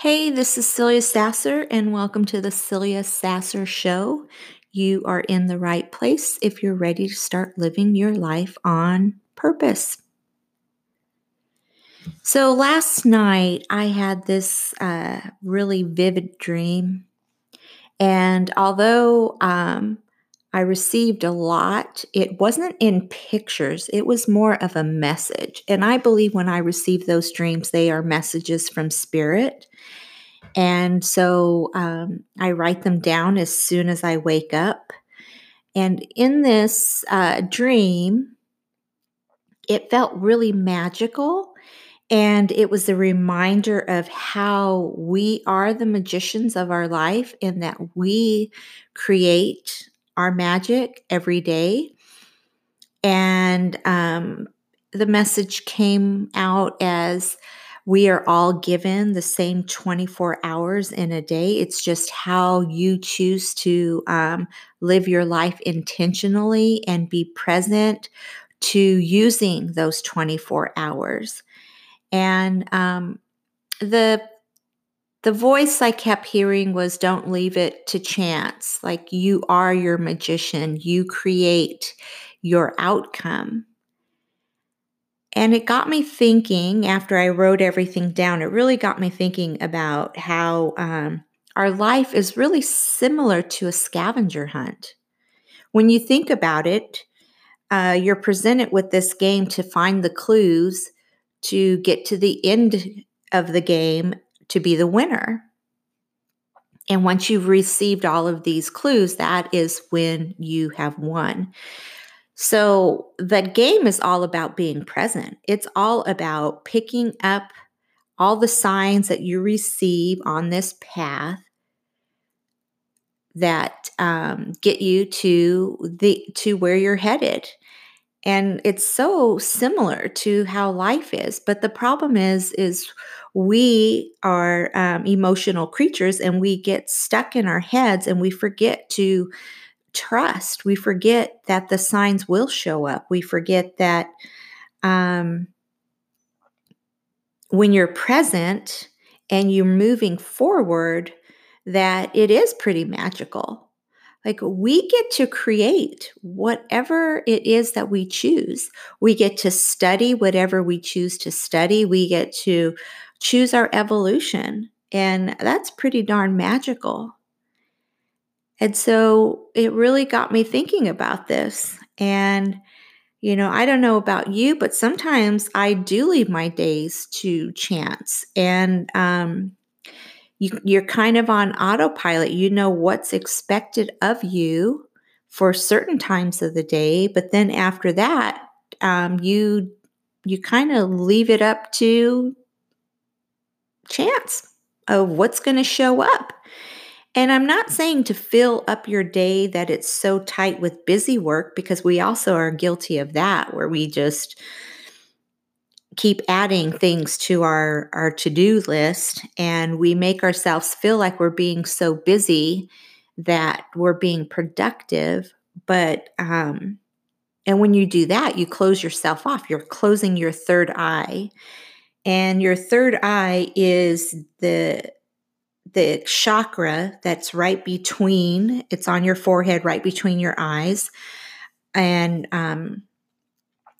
Hey, this is Celia Sasser, and welcome to the Celia Sasser Show. You are in the right place if you're ready to start living your life on purpose. So, last night I had this uh, really vivid dream, and although um, I received a lot. It wasn't in pictures, it was more of a message. And I believe when I receive those dreams, they are messages from spirit. And so um, I write them down as soon as I wake up. And in this uh, dream, it felt really magical. And it was a reminder of how we are the magicians of our life and that we create our magic every day. And um, the message came out as we are all given the same 24 hours in a day. It's just how you choose to um, live your life intentionally and be present to using those 24 hours. And um, the the voice I kept hearing was don't leave it to chance. Like you are your magician, you create your outcome. And it got me thinking after I wrote everything down, it really got me thinking about how um, our life is really similar to a scavenger hunt. When you think about it, uh, you're presented with this game to find the clues to get to the end of the game to be the winner. And once you've received all of these clues, that is when you have won. So the game is all about being present. It's all about picking up all the signs that you receive on this path that um, get you to the to where you're headed and it's so similar to how life is but the problem is is we are um, emotional creatures and we get stuck in our heads and we forget to trust we forget that the signs will show up we forget that um, when you're present and you're moving forward that it is pretty magical like we get to create whatever it is that we choose. We get to study whatever we choose to study. We get to choose our evolution. And that's pretty darn magical. And so it really got me thinking about this. And, you know, I don't know about you, but sometimes I do leave my days to chance. And um, you, you're kind of on autopilot. You know what's expected of you for certain times of the day, but then after that, um, you you kind of leave it up to chance of what's going to show up. And I'm not saying to fill up your day that it's so tight with busy work because we also are guilty of that, where we just keep adding things to our our to-do list and we make ourselves feel like we're being so busy that we're being productive but um and when you do that you close yourself off. You're closing your third eye and your third eye is the the chakra that's right between it's on your forehead right between your eyes and um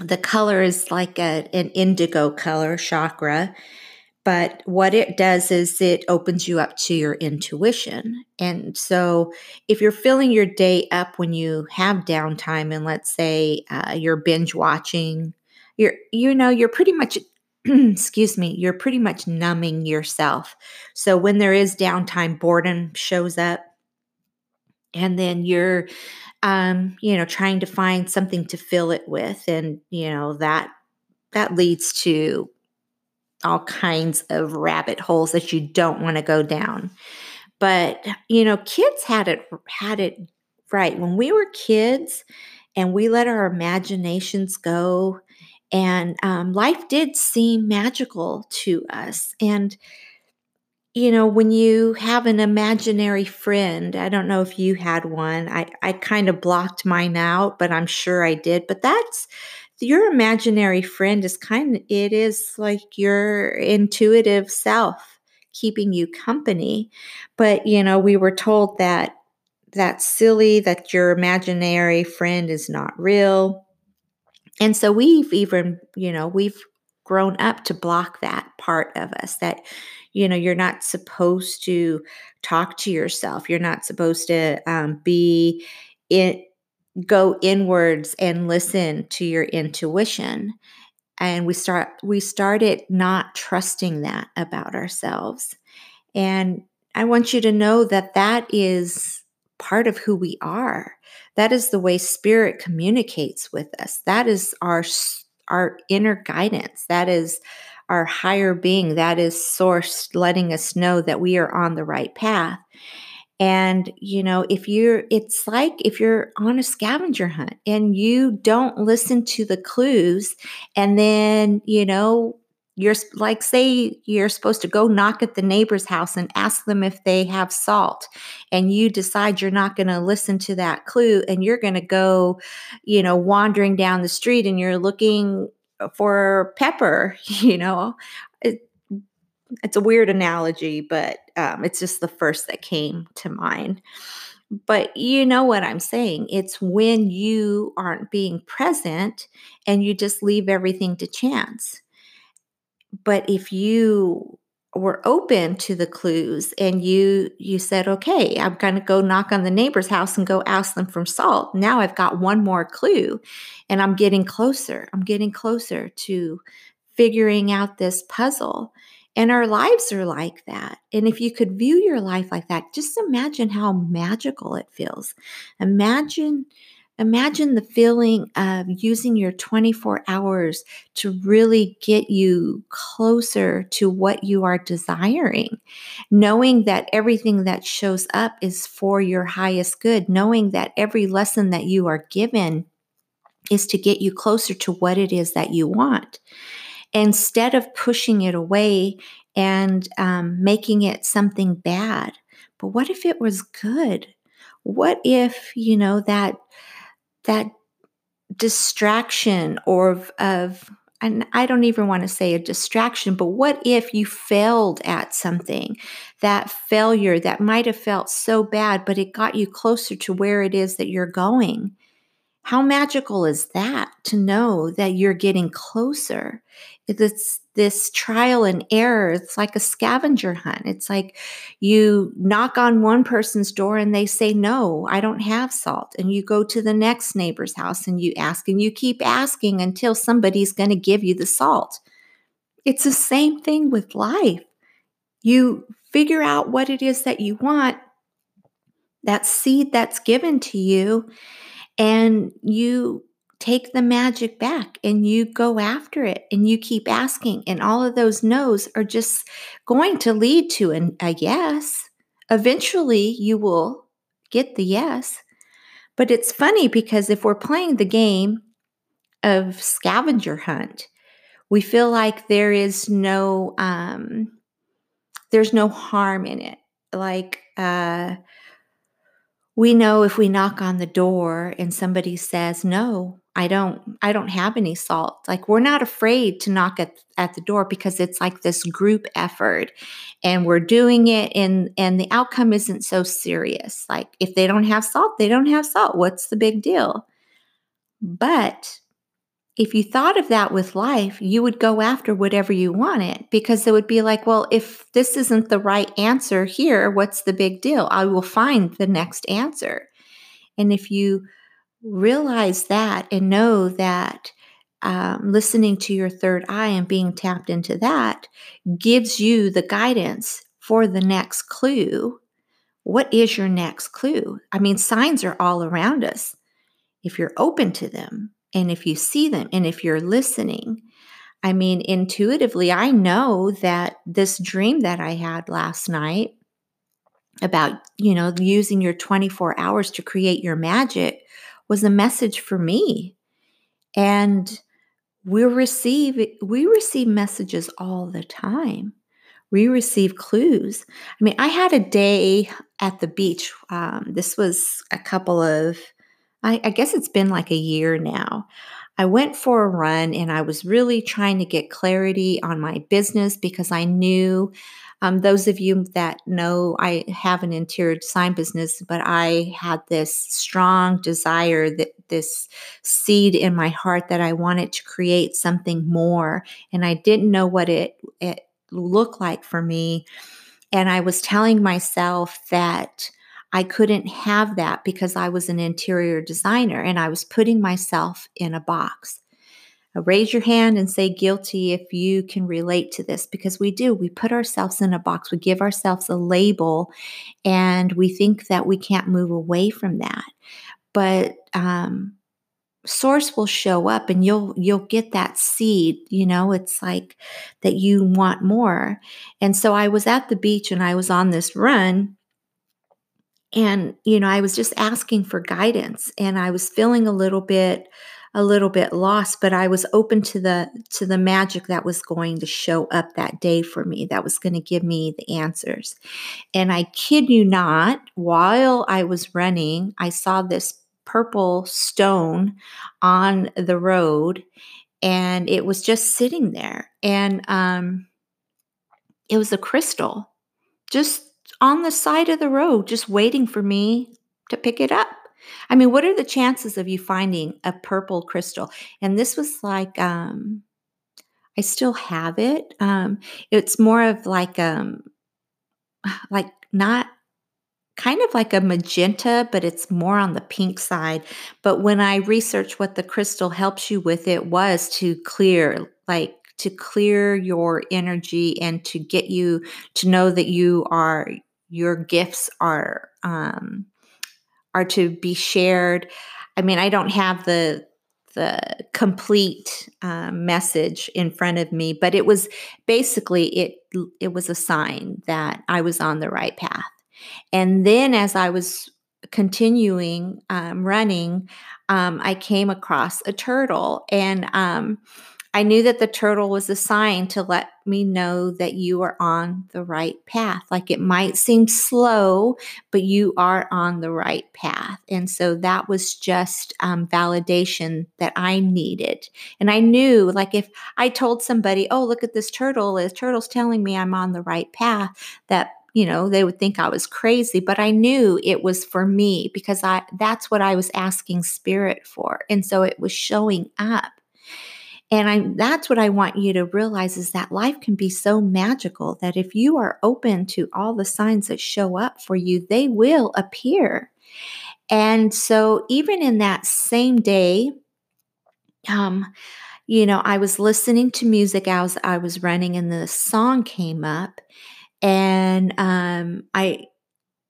the color is like a, an indigo color chakra but what it does is it opens you up to your intuition. And so if you're filling your day up when you have downtime and let's say uh, you're binge watching, you're you know, you're pretty much excuse me, you're pretty much numbing yourself. So when there is downtime, boredom shows up and then you're um, you know, trying to find something to fill it with and you know that that leads to all kinds of rabbit holes that you don't want to go down. But, you know, kids had it had it right. When we were kids and we let our imaginations go and um, life did seem magical to us. And you know, when you have an imaginary friend, I don't know if you had one. I, I kind of blocked mine out, but I'm sure I did. But that's your imaginary friend is kind of, it is like your intuitive self keeping you company. But, you know, we were told that that's silly, that your imaginary friend is not real. And so we've even, you know, we've grown up to block that part of us that you know you're not supposed to talk to yourself. You're not supposed to um, be it go inwards and listen to your intuition. And we start we started not trusting that about ourselves. And i want you to know that that is part of who we are that is the way spirit communicates with us that is our our inner guidance. That is our higher being. That is source letting us know that we are on the right path. And, you know, if you're, it's like if you're on a scavenger hunt and you don't listen to the clues, and then, you know, you're like, say, you're supposed to go knock at the neighbor's house and ask them if they have salt, and you decide you're not going to listen to that clue and you're going to go, you know, wandering down the street and you're looking for pepper, you know. It, it's a weird analogy, but um, it's just the first that came to mind. But you know what I'm saying. It's when you aren't being present and you just leave everything to chance but if you were open to the clues and you you said okay i'm going to go knock on the neighbor's house and go ask them for salt. Now i've got one more clue and i'm getting closer i'm getting closer to figuring out this puzzle and our lives are like that and if you could view your life like that just imagine how magical it feels. Imagine Imagine the feeling of using your 24 hours to really get you closer to what you are desiring, knowing that everything that shows up is for your highest good, knowing that every lesson that you are given is to get you closer to what it is that you want. Instead of pushing it away and um, making it something bad, but what if it was good? What if, you know, that that distraction or of, of and I don't even want to say a distraction, but what if you failed at something? That failure that might have felt so bad, but it got you closer to where it is that you're going. How magical is that to know that you're getting closer? It's this trial and error. It's like a scavenger hunt. It's like you knock on one person's door and they say, No, I don't have salt. And you go to the next neighbor's house and you ask, and you keep asking until somebody's going to give you the salt. It's the same thing with life. You figure out what it is that you want, that seed that's given to you, and you take the magic back and you go after it and you keep asking. And all of those no's are just going to lead to an, a yes. Eventually you will get the yes. But it's funny because if we're playing the game of scavenger hunt we feel like there is no um there's no harm in it. Like uh we know if we knock on the door and somebody says no i don't i don't have any salt like we're not afraid to knock at, at the door because it's like this group effort and we're doing it and and the outcome isn't so serious. Like if they don't have salt they don't have salt. What's the big deal? But if you thought of that with life, you would go after whatever you wanted because it would be like, well, if this isn't the right answer here, what's the big deal? I will find the next answer. And if you realize that and know that um, listening to your third eye and being tapped into that gives you the guidance for the next clue. What is your next clue? I mean, signs are all around us. If you're open to them and if you see them and if you're listening, I mean, intuitively, I know that this dream that I had last night about, you know, using your 24 hours to create your magic was a message for me. And we receive we receive messages all the time. We receive clues. I mean, I had a day at the beach. Um, this was a couple of, I, I guess it's been like a year now. I went for a run and I was really trying to get clarity on my business because I knew um, those of you that know, I have an interior design business, but I had this strong desire that this seed in my heart that I wanted to create something more, and I didn't know what it it looked like for me. And I was telling myself that I couldn't have that because I was an interior designer and I was putting myself in a box. Uh, raise your hand and say guilty if you can relate to this because we do. We put ourselves in a box, we give ourselves a label, and we think that we can't move away from that. But um, source will show up and you'll you'll get that seed you know it's like that you want more and so i was at the beach and i was on this run and you know i was just asking for guidance and i was feeling a little bit a little bit lost but i was open to the to the magic that was going to show up that day for me that was going to give me the answers. And i kid you not while i was running i saw this purple stone on the road and it was just sitting there. And um it was a crystal just on the side of the road just waiting for me to pick it up I mean, what are the chances of you finding a purple crystal? And this was like, um, I still have it. Um, it's more of like, um, like not kind of like a magenta, but it's more on the pink side. But when I researched what the crystal helps you with, it was to clear, like to clear your energy and to get you to know that you are your gifts are um, are to be shared. I mean, I don't have the the complete uh, message in front of me, but it was basically it it was a sign that I was on the right path. And then as I was continuing um, running, um, I came across a turtle, and um, I knew that the turtle was a sign to let me know that you are on the right path. Like it might seem slow, but you are on the right path. And so that was just um, validation that I needed. And I knew, like, if I told somebody, oh, look at this turtle, the turtle's telling me I'm on the right path, that you know they would think i was crazy but i knew it was for me because i that's what i was asking spirit for and so it was showing up and I that's what I want you to realize is that life can be so magical that if you are open to all the signs that show up for you, they will appear. And so even in that same day, um, you know, I was listening to music as I was running and the song came up and um, I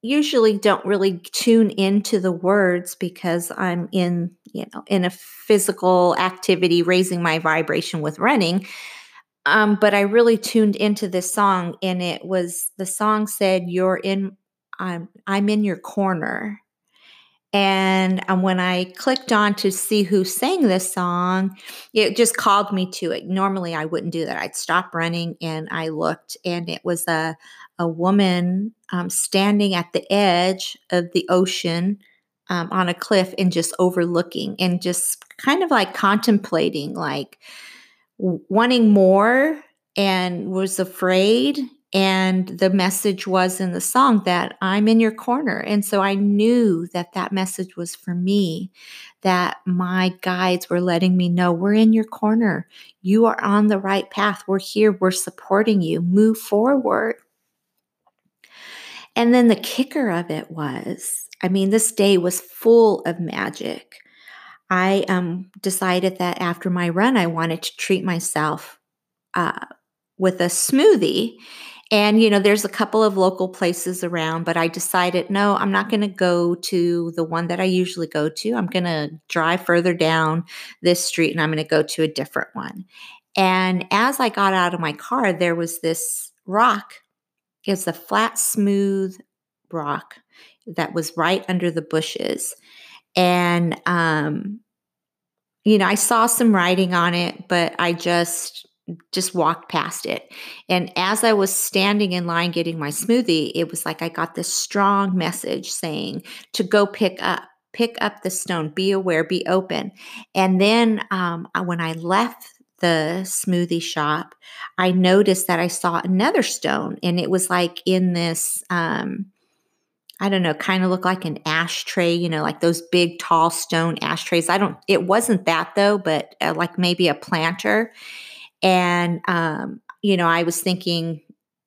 usually don't really tune into the words because I'm in, you know, in a physical activity, raising my vibration with running. Um, but I really tuned into this song, and it was the song said, "You're in, I'm, I'm in your corner." And um, when I clicked on to see who sang this song, it just called me to it. Normally, I wouldn't do that. I'd stop running and I looked, and it was a a woman um, standing at the edge of the ocean um, on a cliff and just overlooking and just kind of like contemplating, like wanting more and was afraid And the message was in the song that I'm in your corner. And so I knew that that message was for me, that my guides were letting me know we're in your corner. You are on the right path. We're here. We're supporting you. Move forward. And then the kicker of it was I mean, this day was full of magic. I um, decided that after my run, I wanted to treat myself uh, with a smoothie. And, you know, there's a couple of local places around, but I decided, no, I'm not going to go to the one that I usually go to. I'm going to drive further down this street and I'm going to go to a different one. And as I got out of my car, there was this rock. It's a flat, smooth rock that was right under the bushes. And, um, you know, I saw some writing on it, but I just just walked past it. And as I was standing in line getting my smoothie, it was like I got this strong message saying to go pick up, pick up the stone, be aware, be open. And then um, when I left the smoothie shop, I noticed that I saw another stone, and it was like in this. Um, I don't know, kind of look like an ashtray, you know, like those big tall stone ashtrays. I don't, it wasn't that though, but uh, like maybe a planter. And, um, you know, I was thinking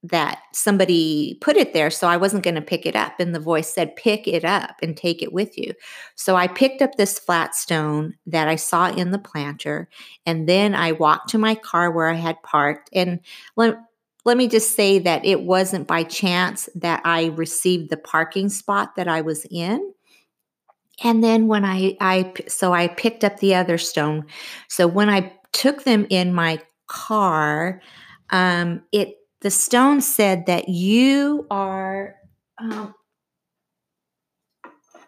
that somebody put it there, so I wasn't going to pick it up. And the voice said, pick it up and take it with you. So I picked up this flat stone that I saw in the planter. And then I walked to my car where I had parked. And let, let me just say that it wasn't by chance that I received the parking spot that I was in. And then when I, I, so I picked up the other stone. So when I took them in my car, um, it the stone said that you are. Um,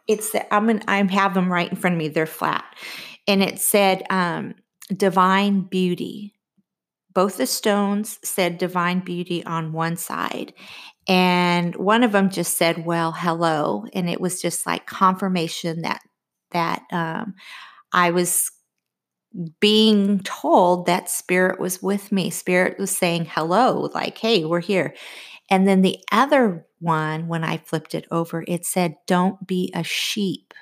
it's the, I'm an, I have them right in front of me. They're flat, and it said um, divine beauty. Both the stones said divine beauty on one side, and one of them just said, "Well, hello," and it was just like confirmation that that um, I was being told that spirit was with me. Spirit was saying hello, like, hey, we're here. And then the other one, when I flipped it over, it said, don't be a sheep.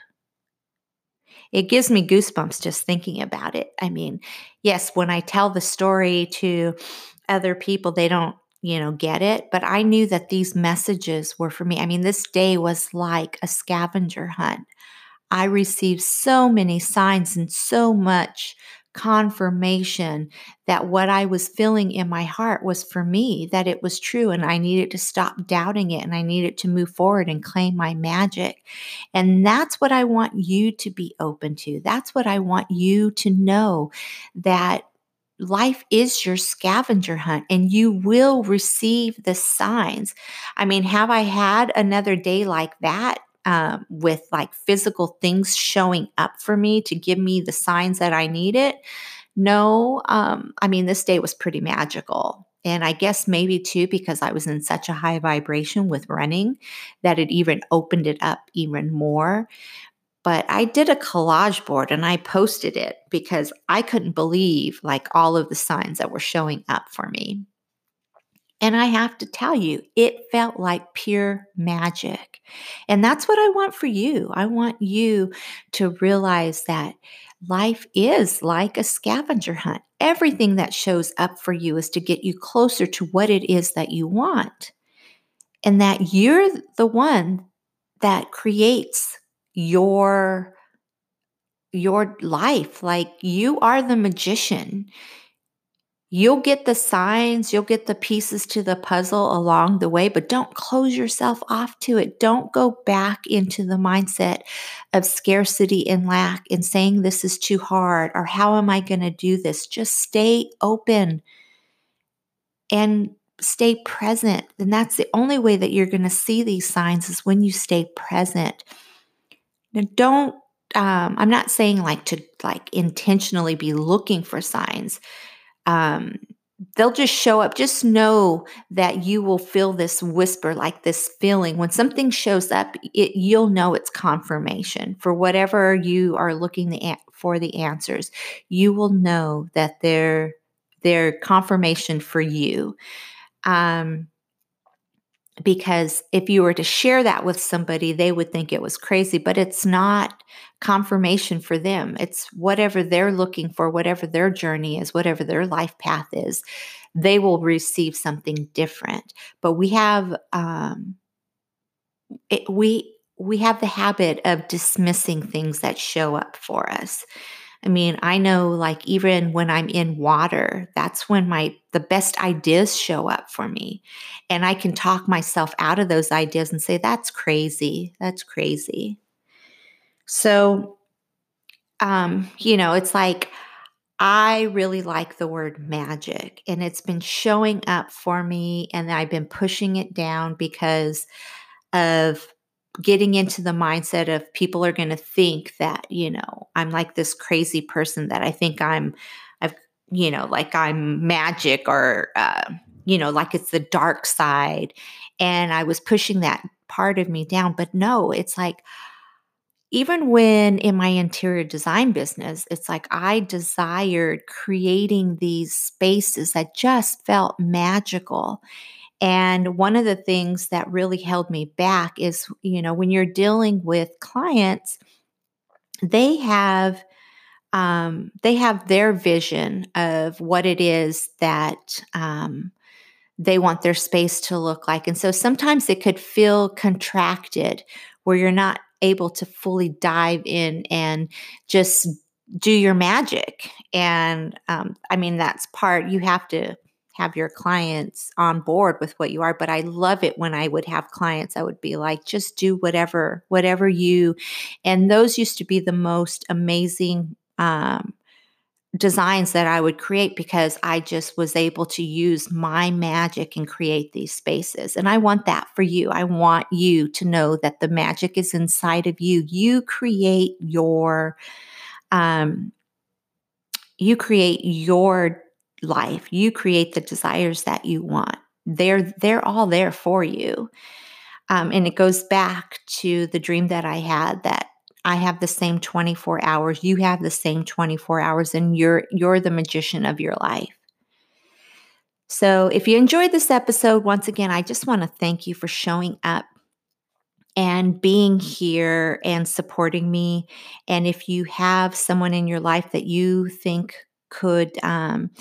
It gives me goosebumps just thinking about it. I mean, yes, when I tell the story to other people, they don't, you know, get it, but I knew that these messages were for me. I mean, this day was like a scavenger hunt. I received so many signs and so much confirmation that what I was feeling in my heart was for me, that it was true, and I needed to stop doubting it and I needed to move forward and claim my magic. And that's what I want you to be open to. That's what I want you to know that life is your scavenger hunt and you will receive the signs. I mean, have I had another day like that? Um, with like physical things showing up for me to give me the signs that I needed. No, um, I mean, this day was pretty magical. And I guess maybe too, because I was in such a high vibration with running, that it even opened it up even more. But I did a collage board and I posted it because I couldn't believe like all of the signs that were showing up for me. And I have to tell you, it felt like pure magic. And that's what I want for you. I want you to realize that life is like a scavenger hunt. Everything that shows up for you is to get you closer to what it is that you want. And that you're the one that creates your your life like you are the magician You'll get the signs, you'll get the pieces to the puzzle along the way, but don't close yourself off to it. Don't go back into the mindset of scarcity and lack and saying this is too hard or how am I going to do this? Just stay open and stay present. And that's the only way that you're going to see these signs is when you stay present. Now, don't, um, I'm not saying like to like intentionally be looking for signs um, they'll just show up. Just know that you will feel this whisper, like this feeling. When something shows up, it, you'll know it's confirmation for whatever you are looking the, for the answers. You will know that they're they're confirmation for you. Um, because if you were to share that with somebody, they would think it was crazy, but it's not confirmation for them. It's whatever they're looking for, whatever their journey is, whatever their life path is, they will receive something different. But we have, um, it, we, we have the habit of dismissing things that show up for us. I mean, I know like even when I'm in water, that's when my the best ideas show up for me. And I can talk myself out of those ideas and say that's crazy. That's crazy. So um, you know, it's like I really like the word magic and it's been showing up for me and I've been pushing it down because of getting into the mindset of people are going to think that, you know, I'm like this crazy person that I think I'm, I've, you know, like I'm magic or, uh, you know, like it's the dark side. And I was pushing that part of me down. But no, it's like, even when in my interior design business, it's like I desired creating these spaces that just felt magical. And one of the things that really held me back is, you know, when you're dealing with clients, they have um, they have their vision of what it is that um, they want their space to look like. And so sometimes it could feel contracted where you're not able to fully dive in and just do your magic. And um, I mean, that's part you have to have your clients on board with what you are but i love it when i would have clients i would be like just do whatever whatever you and those used to be the most amazing um, designs that i would create because i just was able to use my magic and create these spaces and i want that for you i want you to know that the magic is inside of you you create your um you create your life. You create the desires that you want. They're they're all there for you. Um, and it goes back to the dream that I had that I have the same 24 hours, you have the same 24 hours, and you're you're the magician of your life. So if you enjoyed this episode, once again, I just want to thank you for showing up and being here and supporting me. And if you have someone in your life that you think could um,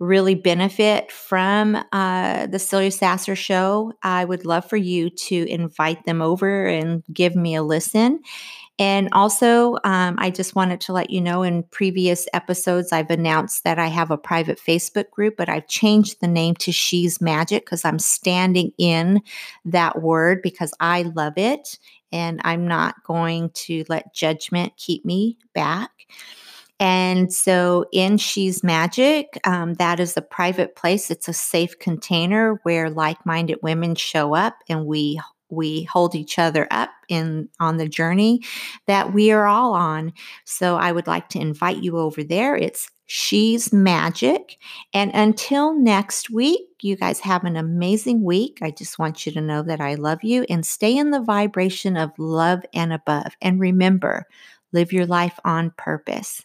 really benefit from uh, the Celia Sasser show, I would love for you to invite them over and give me a listen. And also, um, I just wanted to let you know in previous episodes, I've announced that I have a private Facebook group, but I've changed the name to She's Magic because I'm standing in that word because I love it. And I'm not going to let judgment keep me back. And so in She's Magic, um, that is a private place. It's a safe container where like-minded women show up and we we hold each other up in on the journey that we are all on. So I would like to invite you over there. It's She's Magic. And until next week, you guys have an amazing week. I just want you to know that I love you and stay in the vibration of love and above. And remember, live your life on purpose.